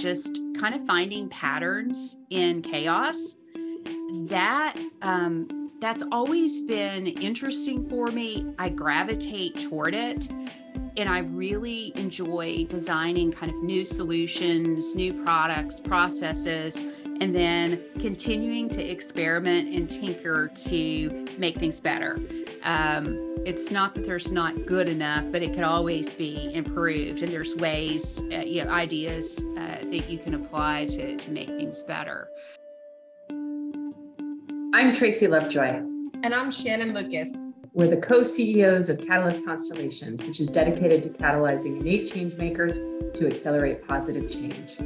just kind of finding patterns in chaos. That um, that's always been interesting for me. I gravitate toward it and I really enjoy designing kind of new solutions, new products, processes, and then continuing to experiment and tinker to make things better. Um, it's not that there's not good enough, but it could always be improved. And there's ways, uh, you know, ideas uh, that you can apply to, to make things better. I'm Tracy Lovejoy. And I'm Shannon Lucas. We're the co CEOs of Catalyst Constellations, which is dedicated to catalyzing innate change makers to accelerate positive change.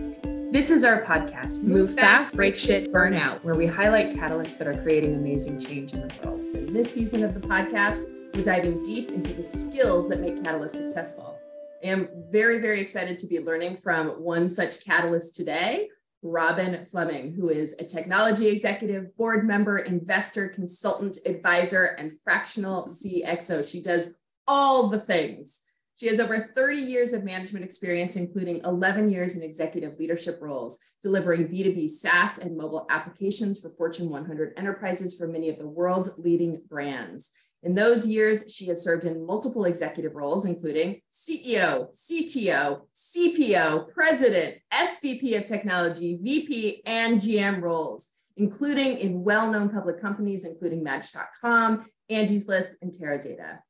This is our podcast, Move, Fast, Break Shit, Burn Out, where we highlight catalysts that are creating amazing change in the world. In this season of the podcast, we're diving deep into the skills that make catalysts successful. I am very, very excited to be learning from one such catalyst today. Robin Fleming, who is a technology executive, board member, investor, consultant, advisor, and fractional CXO. She does all the things. She has over 30 years of management experience, including 11 years in executive leadership roles, delivering B2B SaaS and mobile applications for Fortune 100 enterprises for many of the world's leading brands. In those years, she has served in multiple executive roles, including CEO, CTO, CPO, President, SVP of Technology, VP, and GM roles, including in well known public companies, including Match.com, Angie's List, and Teradata.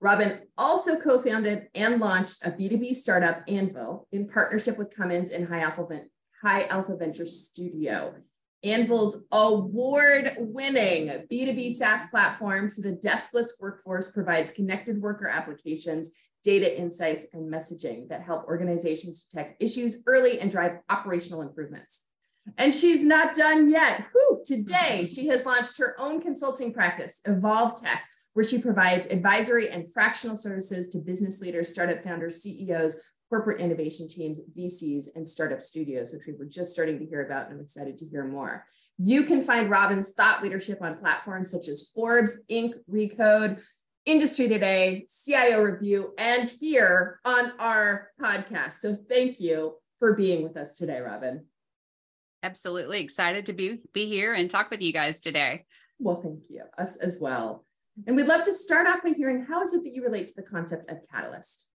Robin also co founded and launched a B2B startup, Anvil, in partnership with Cummins and High Alpha, High Alpha Venture Studio. Anvil's award winning B2B SaaS platform for the deskless workforce provides connected worker applications, data insights, and messaging that help organizations detect issues early and drive operational improvements. And she's not done yet. Whew, today, she has launched her own consulting practice, Evolv Tech, where she provides advisory and fractional services to business leaders, startup founders, CEOs, corporate innovation teams, VCs, and startup studios, which we were just starting to hear about, and I'm excited to hear more. You can find Robin's thought leadership on platforms such as Forbes, Inc., Recode, Industry Today, CIO Review, and here on our podcast. So thank you for being with us today, Robin. Absolutely excited to be, be here and talk with you guys today. Well, thank you. Us as well. And we'd love to start off by hearing how is it that you relate to the concept of catalyst?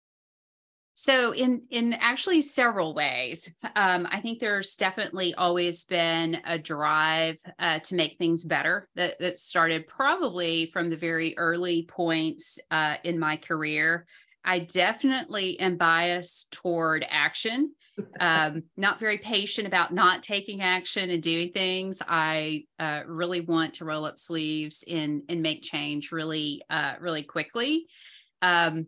So, in in actually several ways, um, I think there's definitely always been a drive uh, to make things better. That that started probably from the very early points uh, in my career. I definitely am biased toward action. Um, not very patient about not taking action and doing things. I uh, really want to roll up sleeves and and make change really uh, really quickly. Um,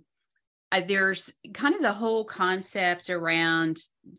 uh, there's kind of the whole concept around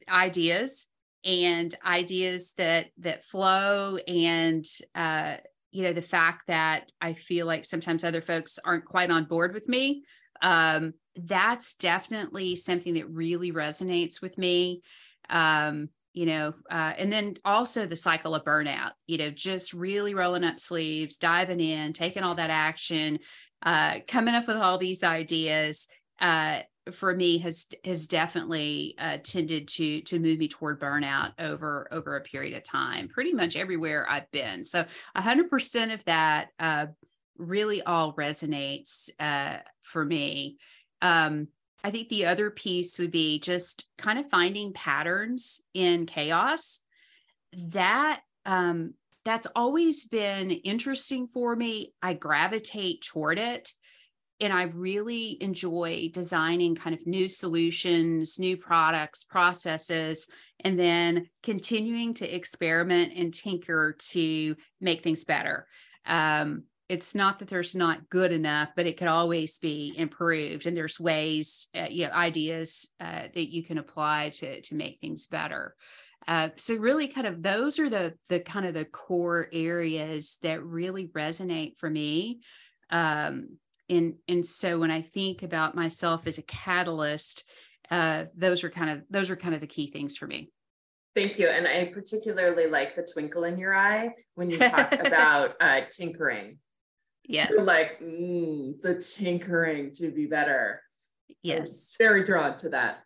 ideas and ideas that that flow and uh, you know the fact that i feel like sometimes other folks aren't quite on board with me um, that's definitely something that really resonates with me. Um, you know uh, and then also the cycle of burnout you know just really rolling up sleeves diving in taking all that action uh, coming up with all these ideas uh, for me has has definitely uh, tended to to move me toward burnout over over a period of time pretty much everywhere i've been. So 100% of that uh, really all resonates uh, for me. Um, i think the other piece would be just kind of finding patterns in chaos. That um, that's always been interesting for me. I gravitate toward it and I really enjoy designing kind of new solutions, new products, processes, and then continuing to experiment and tinker to make things better. Um, it's not that there's not good enough, but it could always be improved. And there's ways, uh, you know, ideas uh, that you can apply to to make things better. Uh, so really, kind of those are the the kind of the core areas that really resonate for me. Um, and and so when i think about myself as a catalyst uh, those are kind of those are kind of the key things for me thank you and i particularly like the twinkle in your eye when you talk about uh, tinkering yes You're like mm, the tinkering to be better yes I'm very drawn to that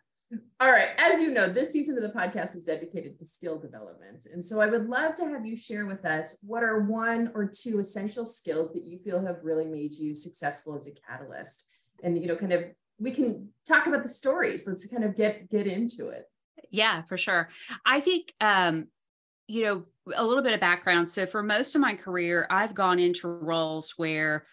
All right. As you know, this season of the podcast is dedicated to skill development. And so I would love to have you share with us what are one or two essential skills that you feel have really made you successful as a catalyst. And, you know, kind of we can talk about the stories. Let's kind of get get into it. Yeah, for sure. I think um, you know, a little bit of background. So for most of my career, I've gone into roles where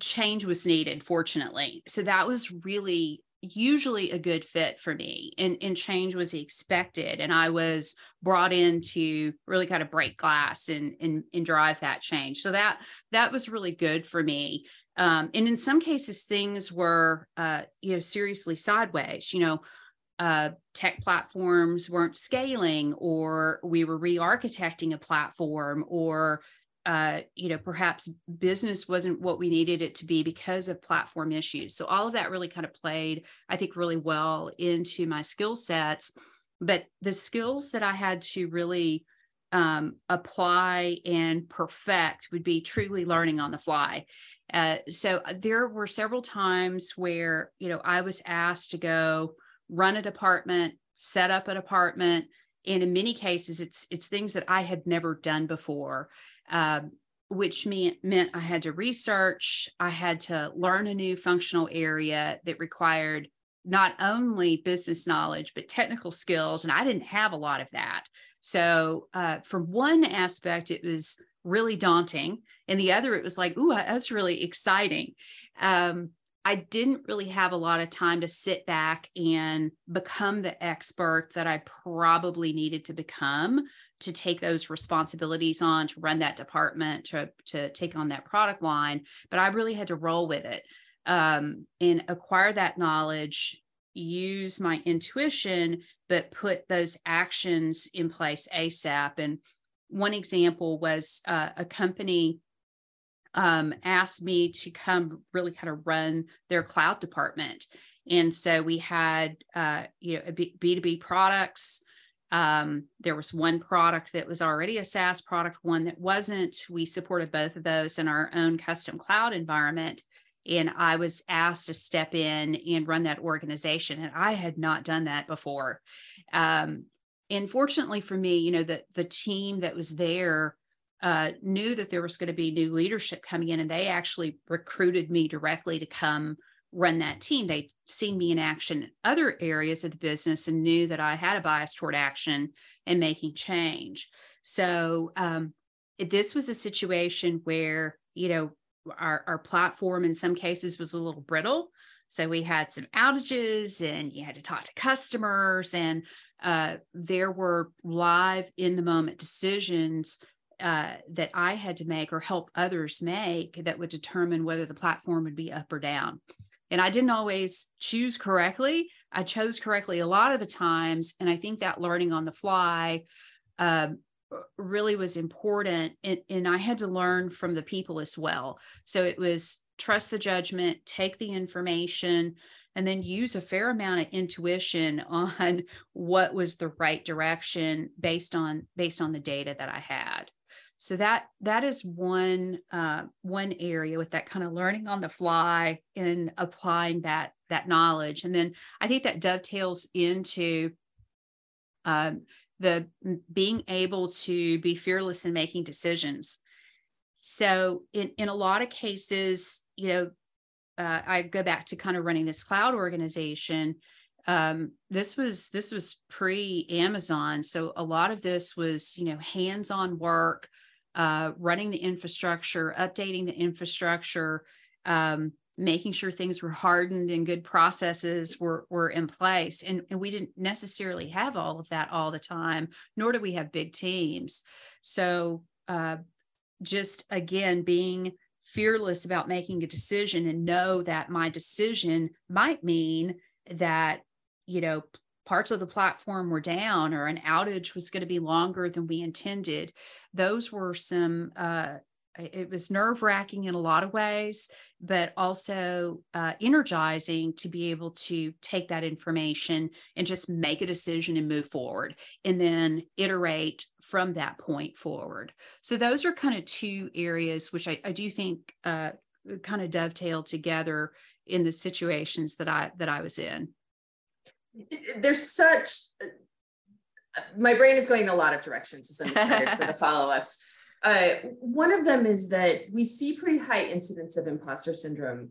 change was needed, fortunately. So that was really usually a good fit for me and, and change was expected and i was brought in to really kind of break glass and, and and drive that change so that that was really good for me um, and in some cases things were uh, you know seriously sideways you know uh, tech platforms weren't scaling or we were re-architecting a platform or uh, you know, perhaps business wasn't what we needed it to be because of platform issues. So all of that really kind of played, I think, really well into my skill sets. But the skills that I had to really um, apply and perfect would be truly learning on the fly. Uh, so there were several times where, you know, I was asked to go run a department, set up a department, and in many cases, it's it's things that I had never done before um, which meant, meant I had to research, I had to learn a new functional area that required not only business knowledge, but technical skills. And I didn't have a lot of that. So, uh, from one aspect, it was really daunting. And the other, it was like, ooh, that's really exciting. Um, I didn't really have a lot of time to sit back and become the expert that I probably needed to become to take those responsibilities on, to run that department, to, to take on that product line. But I really had to roll with it um, and acquire that knowledge, use my intuition, but put those actions in place ASAP. And one example was uh, a company um, asked me to come really kind of run their cloud department. And so we had, uh, you know, B2B products. Um, there was one product that was already a SaaS product, one that wasn't. We supported both of those in our own custom cloud environment. And I was asked to step in and run that organization. And I had not done that before. Um, and fortunately for me, you know, the, the team that was there uh, knew that there was going to be new leadership coming in, and they actually recruited me directly to come run that team. They'd seen me in action in other areas of the business and knew that I had a bias toward action and making change. So um, this was a situation where, you know, our, our platform in some cases was a little brittle. So we had some outages and you had to talk to customers and uh, there were live in the moment decisions uh, that I had to make or help others make that would determine whether the platform would be up or down. And I didn't always choose correctly. I chose correctly a lot of the times. And I think that learning on the fly uh, really was important. And, and I had to learn from the people as well. So it was trust the judgment, take the information, and then use a fair amount of intuition on what was the right direction based on based on the data that I had so that that is one uh, one area with that kind of learning on the fly and applying that that knowledge. And then i think that dovetails into um, the being able to be fearless in making decisions. So in in a lot of cases you know uh, i go back to kind of running this cloud organization um, this was this was pre amazon so a lot of this was you know hands on work uh, running the infrastructure, updating the infrastructure, um, making sure things were hardened and good processes were, were in place. And, and we didn't necessarily have all of that all the time, nor do we have big teams. So uh, just again, being fearless about making a decision and know that my decision might mean that, you know, parts of the platform were down or an outage was going to be longer than we intended those were some uh, it was nerve wracking in a lot of ways, but also uh, energizing to be able to take that information and just make a decision and move forward and then iterate from that point forward. So, those are kind of two areas which I, I do think uh, kind of dovetail together in the situations that I that I was in. There's such my brain is going in a lot of directions as I'm excited for the follow-ups. Uh, one of them is that we see pretty high incidence of imposter syndrome,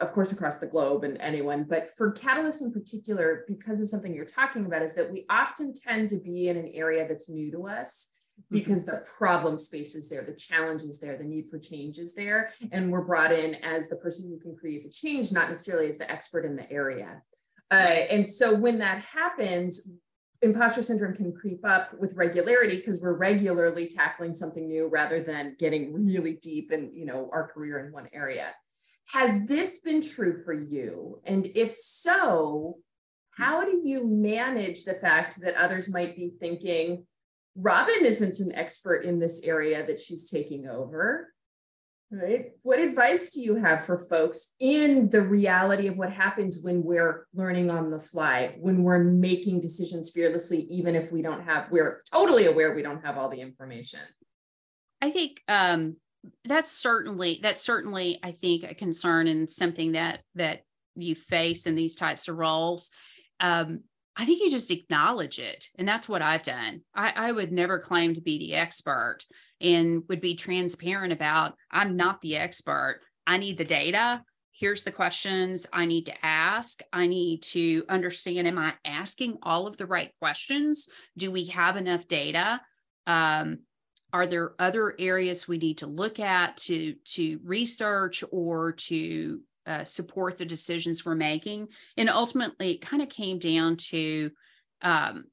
of course, across the globe and anyone, but for Catalyst in particular, because of something you're talking about, is that we often tend to be in an area that's new to us mm-hmm. because the problem space is there, the challenge is there, the need for change is there. And we're brought in as the person who can create the change, not necessarily as the expert in the area. Uh, and so when that happens, imposter syndrome can creep up with regularity because we're regularly tackling something new rather than getting really deep in you know our career in one area. Has this been true for you? And if so how do you manage the fact that others might be thinking robin isn't an expert in this area that she's taking over right? What advice do you have for folks in the reality of what happens when we're learning on the fly, when we're making decisions fearlessly, even if we don't have, we're totally aware we don't have all the information? I think um, that's certainly that's certainly I think a concern and something that that you face in these types of roles. Um, I think you just acknowledge it. And that's what I've done. I, I, would never claim to be the expert and would be transparent about I'm not the expert. I need the data. Here's the questions I need to ask. I need to understand Am I asking all of the right questions? Do we have enough data? Um, are there other areas we need to look at to to research or to uh, support the decisions we're making. And ultimately, it kind of came down to um,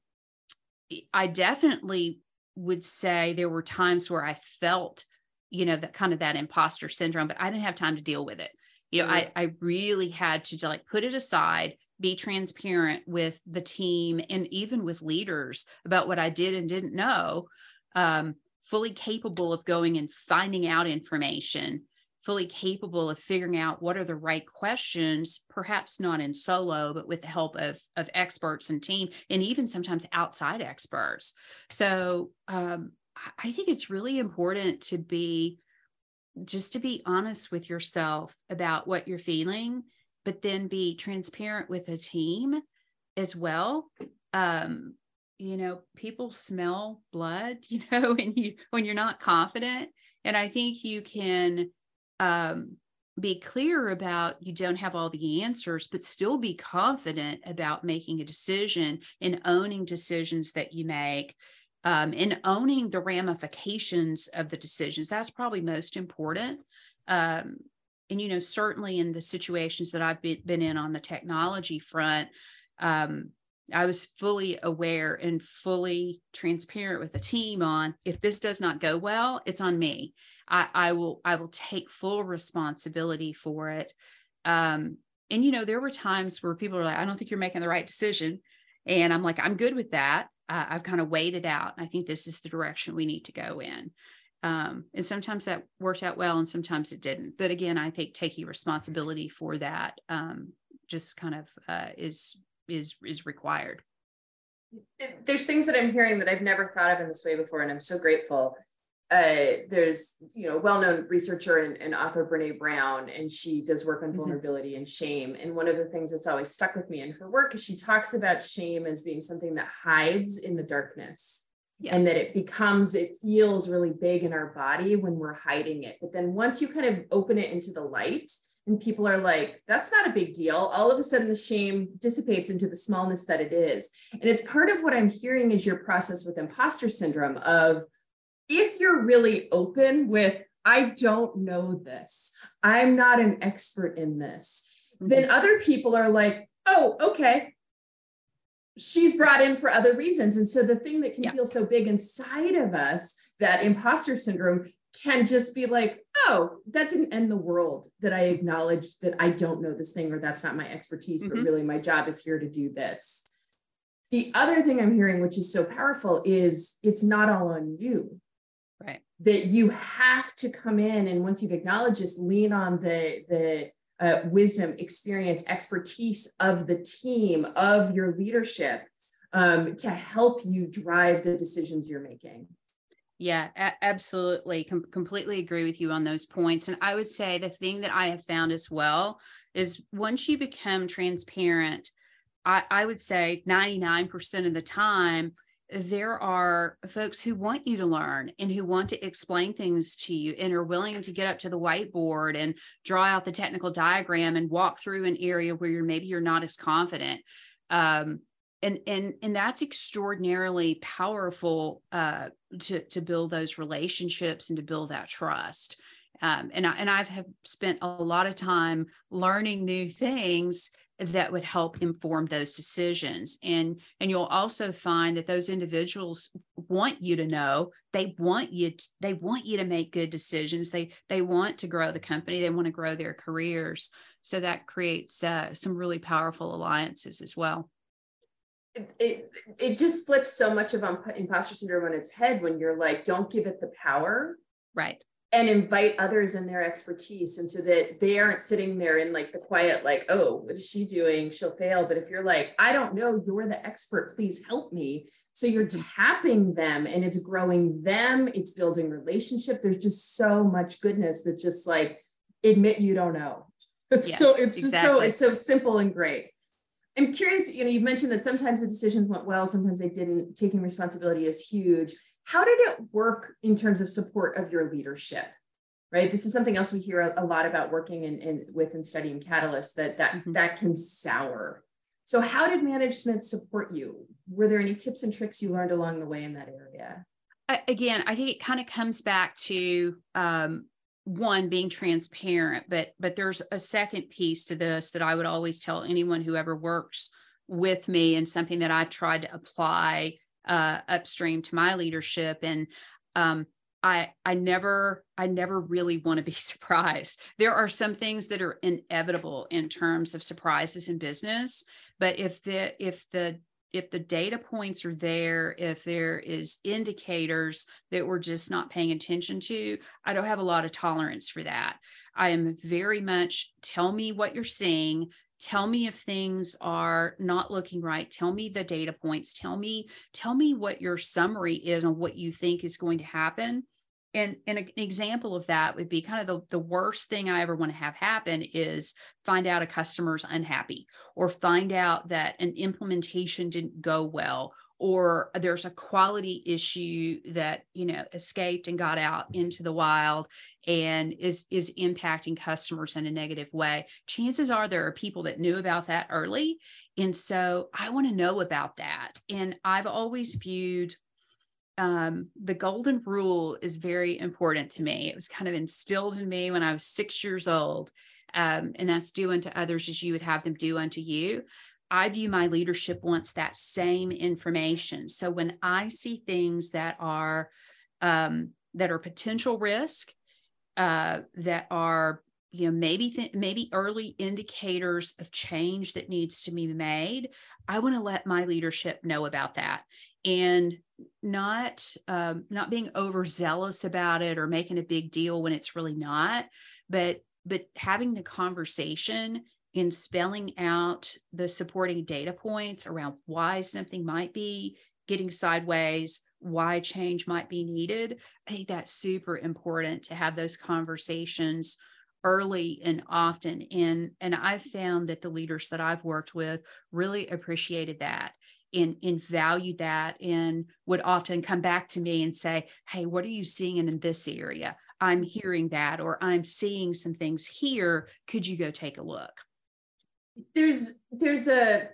I definitely would say there were times where I felt, you know, that kind of that imposter syndrome, but I didn't have time to deal with it. You know, mm-hmm. I, I really had to like put it aside, be transparent with the team and even with leaders about what I did and didn't know. Um, fully capable of going and finding out information fully capable of figuring out what are the right questions, perhaps not in solo, but with the help of, of experts and team, and even sometimes outside experts. So um, I think it's really important to be just to be honest with yourself about what you're feeling, but then be transparent with a team as well. Um, you know, people smell blood, you know, when you when you're not confident. And I think you can um, be clear about you don't have all the answers, but still be confident about making a decision and owning decisions that you make um, and owning the ramifications of the decisions. That's probably most important. Um, and, you know, certainly in the situations that I've been, been in on the technology front, um, I was fully aware and fully transparent with the team on if this does not go well, it's on me. I, I will I will take full responsibility for it. Um, and you know, there were times where people were like, I don't think you're making the right decision. And I'm like, I'm good with that. Uh, I've kind of weighed it out. I think this is the direction we need to go in. Um, and sometimes that worked out well and sometimes it didn't. But again, I think taking responsibility for that um, just kind of uh, is is is required. There's things that I'm hearing that I've never thought of in this way before, and I'm so grateful uh, there's you know well-known researcher and, and, author brene brown and she does work on mm-hmm. vulnerability mm-hmm. and shame and one of the things that's always stuck with me in her work is she talks about shame as being something that hides in the darkness yeah. and that it becomes it feels really big in our body when we're hiding it but then once you kind of open it into the light and people are like that's not a big deal all of a sudden the shame dissipates into the smallness that it is and it's part of what i'm hearing is your process with imposter syndrome of if you're really open with, I don't know this, I'm not an expert in this, mm-hmm. then other people are like, oh, okay. She's brought in for other reasons. And so the thing that can yeah. feel so big inside of us, that imposter syndrome, can just be like, oh, that didn't end the world that I acknowledge that I don't know this thing or that's not my expertise, mm-hmm. but really my job is here to do this. The other thing I'm hearing, which is so powerful, is it's not all on you right that you have to come in and once you've acknowledged this lean on the the uh, wisdom experience expertise of the team of your leadership um, to help you drive the decisions you're making yeah, a- absolutely. Com- completely agree with you on those points. And I would say the thing that I have found as well is once you become transparent, I, I would say 99% of the time, there are folks who want you to learn and who want to explain things to you and are willing to get up to the whiteboard and draw out the technical diagram and walk through an area where you're maybe you're not as confident um, and and and that's extraordinarily powerful uh, to to build those relationships and to build that trust. Um, and I, and I've have spent a lot of time learning new things that would help inform those decisions. And and you'll also find that those individuals want you to know they want you to, they want you to make good decisions. They they want to grow the company. They want to grow their careers. So that creates uh, some really powerful alliances as well it, it, just flips so much of imposter syndrome on its head when you're like don't give it the power. Right. And invite others in their expertise. And so that they aren't sitting there in like the quiet like oh what is she doing? She'll fail. But if you're like i don't know you're the expert. Please help me. So you're tapping them and it's growing them. It's building relationship. There's just so much goodness that just like admit you don't know. It's yes, so it's exactly. just so it's so simple and great i'm curious you know you've mentioned that sometimes the decisions went well sometimes they didn't taking responsibility is huge how did it work in terms of support of your leadership? Right. This is something else we hear a, a lot about working in, in, with and studying Catalyst that that mm-hmm. that can sour. So how did management support you? Were there any tips and tricks you learned along the way in that area? Again, I think it kind of comes back to um, one being transparent, but but there's a second piece to this that I would always tell anyone who ever works with me and something that I've tried to apply uh, upstream to my leadership and um, I I never I never really want to be surprised. There are some things that are inevitable in terms of surprises in business, but if the if the if the data points are there, if there is indicators that we're just not paying attention to, I don't have a lot of tolerance for that. I am very much tell me what you're seeing, tell me if things are not looking right. Tell me the data points. Tell me tell me what your summary is on what you think is going to happen and, and an example of that would be kind of the, the worst thing i ever want to have happen is find out a customer's unhappy or find out that an implementation didn't go well or there's a quality issue that you know escaped and got out into the wild and is is impacting customers in a negative way. Chances are there are people that knew about that early and so i want to know about that. And i've always viewed um, the golden rule is very important to me. It was kind of instilled in me when i was six years old um, and that's do unto others as you would have them do unto you. I view my leadership wants that same information. So when I see things that are um, that are potential risk, uh, that are you know maybe th- maybe early indicators of change that needs to be made, I want to let my leadership know about that and not um, not being overzealous about it or making a big deal when it's really not, but but having the conversation in spelling out the supporting data points around why something might be getting sideways, why change might be needed. I think that's super important to have those conversations early and often and and I've found that the leaders that I've worked with really appreciated that and, and valued that and would often come back to me and say, Hey, what are you seeing in this area? I'm hearing that, or I'm seeing some things here. Could you go take a look? there's there's a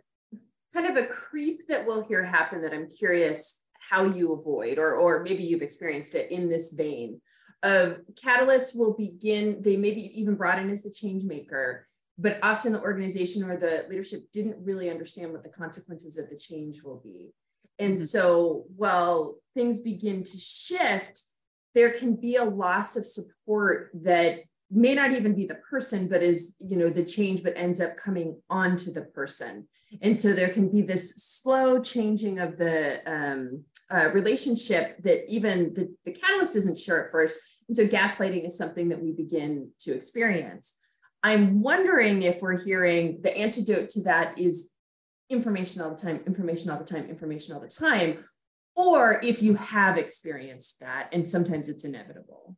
kind of a creep that we'll hear happen that I'm curious how you avoid, or or maybe you've experienced it in this vein of catalyst will begin, they maybe even brought in as the change maker, but often the organization or the leadership didn't really understand what the consequences of the change will be. And mm-hmm. so while things begin to shift, there can be a loss of support that may not even be the person but is you know the change but ends up coming onto the person and so there can be this slow changing of the um, uh, relationship that even the, the catalyst isn't sure at first and so gaslighting is something that we begin to experience i'm wondering if we're hearing the antidote to that is information all the time information all the time information all the time or if you have experienced that and sometimes it's inevitable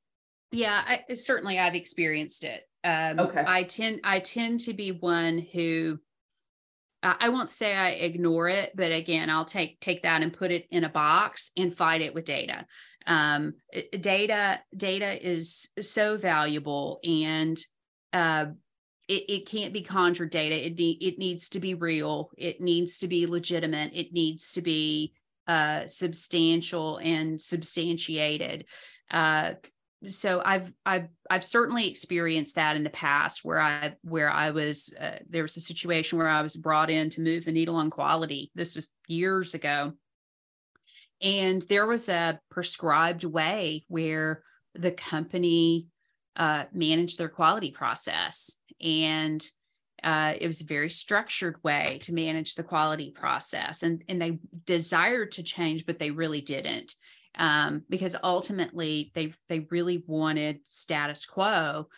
yeah, I, certainly I've experienced it. Um, okay. I tend I tend to be one who I won't say I ignore it, but again, I'll take take that and put it in a box and fight it with data. Um, data data is so valuable, and uh, it, it can't be conjured data. It need, it needs to be real. It needs to be legitimate. It needs to be uh, substantial and substantiated. Uh, so I've I've I've certainly experienced that in the past where I where I was uh, there was a situation where I was brought in to move the needle on quality. This was years ago, and there was a prescribed way where the company uh, managed their quality process, and uh, it was a very structured way to manage the quality process, and and they desired to change, but they really didn't um, because ultimately they they really wanted status quo,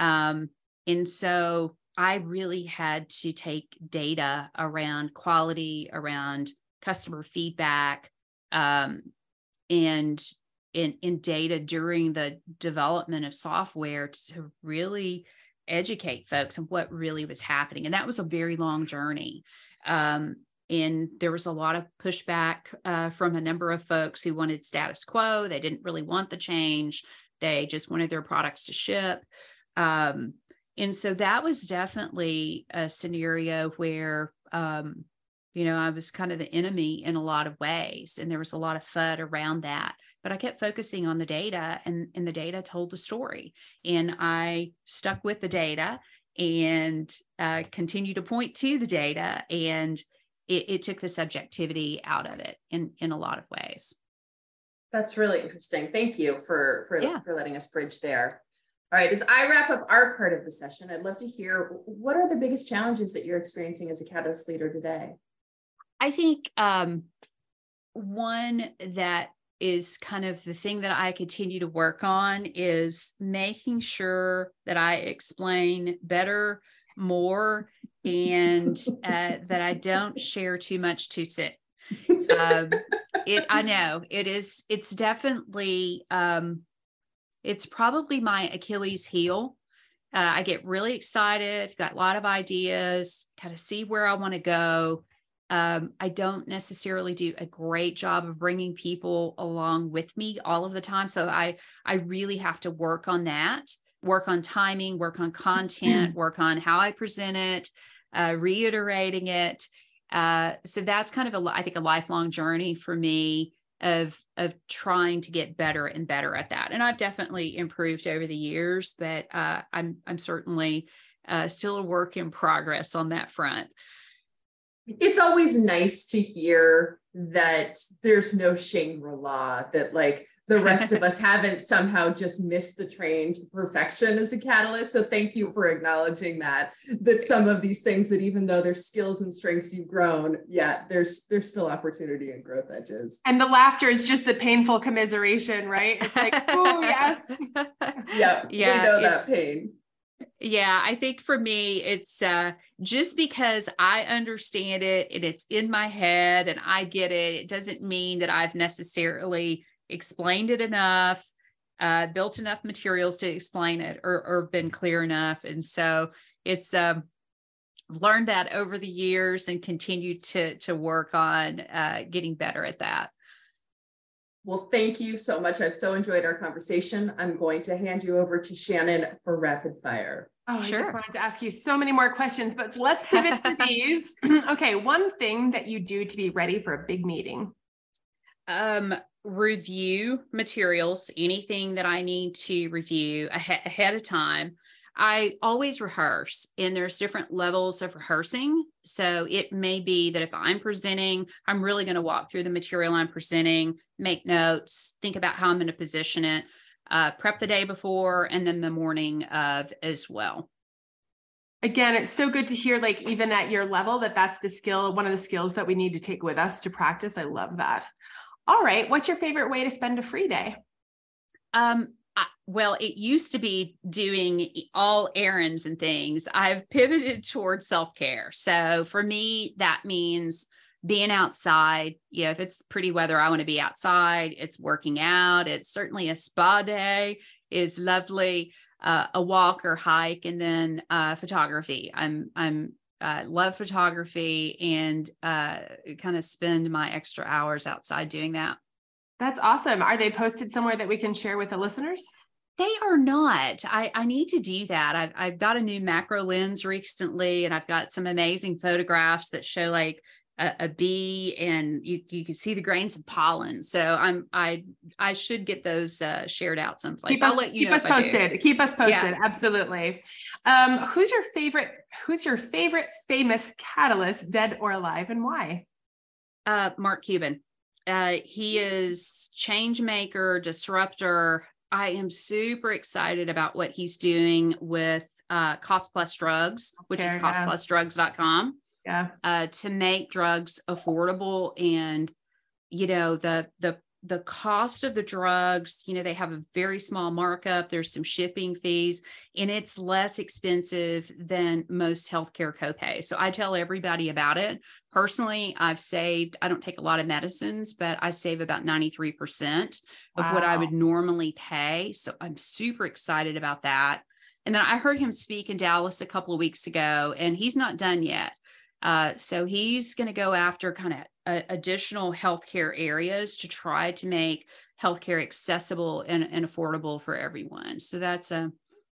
um, and so I really had to take data around quality, around customer feedback, um, and in in data during the development of software to really educate folks on what really was happening, and that was a very long journey. Um, and there was a lot of pushback uh, from a number of folks who wanted status quo. They didn't really want the change. They just wanted their products to ship. Um, and so that was definitely a scenario where, um, you know, I was kind of the enemy in a lot of ways. And there was a lot of FUD around that. But I kept focusing on the data, and, and the data told the story. And I stuck with the data and uh, continue to point to the data and it, it took the subjectivity out of it in in a lot of ways that's really interesting thank you for for, yeah. for letting us bridge there all right as i wrap up our part of the session i'd love to hear what are the biggest challenges that you're experiencing as a catalyst leader today i think um, one that is kind of the thing that I continue to work on is making sure that I explain better, more, and uh, that I don't share too much too soon. Um, it, I know it is. It's definitely. Um, it's probably my Achilles heel. Uh, I get really excited, got a lot of ideas, kind of see where I want to go. Um, I don't necessarily do a great job of bringing people along with me all of the time. So I I really have to work on that, work on timing, work on content, work on how I present it, uh, reiterating it. Uh, so that's kind of a, I think, a lifelong journey for me of of trying to get better and better at that. And I've definitely improved over the years, but uh, I'm I'm certainly uh, still a work in progress on that front it's always nice to hear that there's no Shangri-La, that like the rest of us haven't somehow just missed the train to perfection as a catalyst. So thank you for acknowledging that, that some of these things that even though there's skills and strengths you've grown, yeah, there's there's still opportunity and growth edges. And the laughter is just the painful commiseration, right? It's like, oh yes. yep. Yeah. We know that pain yeah i think for me it's uh just because i understand it and it's in my head and i get it it doesn't mean that i've necessarily explained it enough uh built enough materials to explain it or, or been clear enough. And so it's um learned that over the years and continue to to work on uh getting better at that well, thank you so much. I've so enjoyed our conversation. I'm going to hand you over to Shannon for rapid fire. Oh, sure. I just wanted to ask you so many more questions, but let's pivot to these. okay, one thing that you do to be ready for a big meeting. Um, review materials, anything that I need to review ahead of time. I always rehearse, and there's different levels of rehearsing. So it may be that if I'm presenting, I'm really going to walk through the material I'm presenting, make notes, think about how I'm going to position it, uh, prep the day before, and then the morning of as well. Again, it's so good to hear, like, even at your level, that that's the skill, one of the skills that we need to take with us to practice. I love that. All right. What's your favorite way to spend a free day? Um, I, well, it used to be doing all errands and things. I've pivoted towards self care. So for me, that means being outside. You know, if it's pretty weather, I want to be outside. It's working out. It's certainly a spa day is lovely. Uh, a walk or hike, and then uh, photography. I'm I'm uh, love photography and uh, kind of spend my extra hours outside doing that. That's awesome. Are they posted somewhere that we can share with the listeners? They are not. I, I need to do that. I've, I've got a new macro lens recently, and I've got some amazing photographs that show like a, a, bee and you you can see the grains of pollen. So I'm I I should get those uh, shared out someplace. Keep I'll us, let you keep us posted. Keep us posted. Yeah. Absolutely. Um, who's your favorite? Who's your favorite famous catalyst, dead or alive, and why? Uh, Mark Cuban. Uh, he is change maker, disruptor. I am super excited about what he's doing with uh, Cost Plus Drugs, which is costplusdrugs.com yeah. uh, to make drugs affordable and you know the the the cost of the drugs you know they have a very small markup there's some shipping fees and it's less expensive than most healthcare copay so i tell everybody about it. Personally i've saved i don't take a lot of medicines but i save about 93% of wow. what i would normally pay. So i'm super excited about that. And then i heard him speak in dallas a couple of weeks ago and he's not done yet uh, so he's going to go after kind of uh, additional healthcare areas to try to make healthcare accessible and, and affordable for everyone. So that's a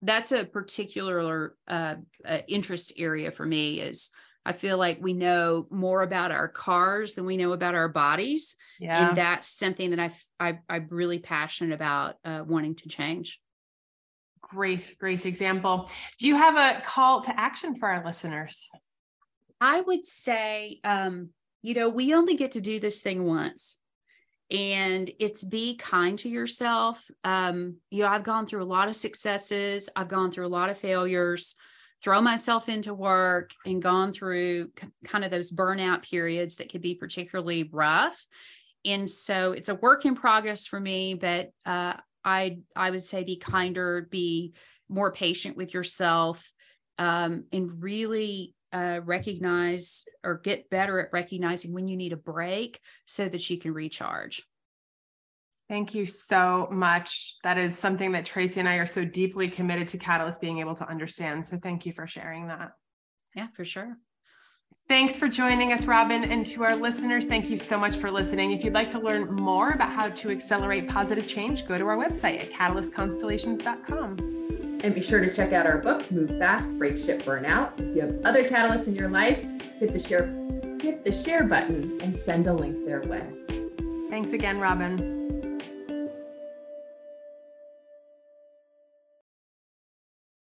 that's a particular uh, uh, interest area for me. Is I feel like we know more about our cars than we know about our bodies, yeah. and that's something that I, I I'm really passionate about uh, wanting to change. Great, great example. Do you have a call to action for our listeners? I would say, um, you know, we only get to do this thing once. And it's be kind to yourself. Um, you know, I've gone through a lot of successes, I've gone through a lot of failures, throw myself into work and gone through c- kind of those burnout periods that could be particularly rough. And so it's a work in progress for me, but uh, I I would say be kinder, be more patient with yourself, um, and really uh, recognize or get better at recognizing when you need a break so that you can recharge. Thank you so much. That is something that Tracy and I are so deeply committed to Catalyst being able to understand. So thank you for sharing that. Yeah, for sure. Thanks for joining us, Robin. And to our listeners, thank you so much for listening. If you'd like to learn more about how to accelerate positive change, go to our website at catalystconstellations.com. And be sure to check out our book, Move Fast, Break Shit Burnout. If you have other catalysts in your life, hit the share hit the share button and send a link their way. Thanks again, Robin.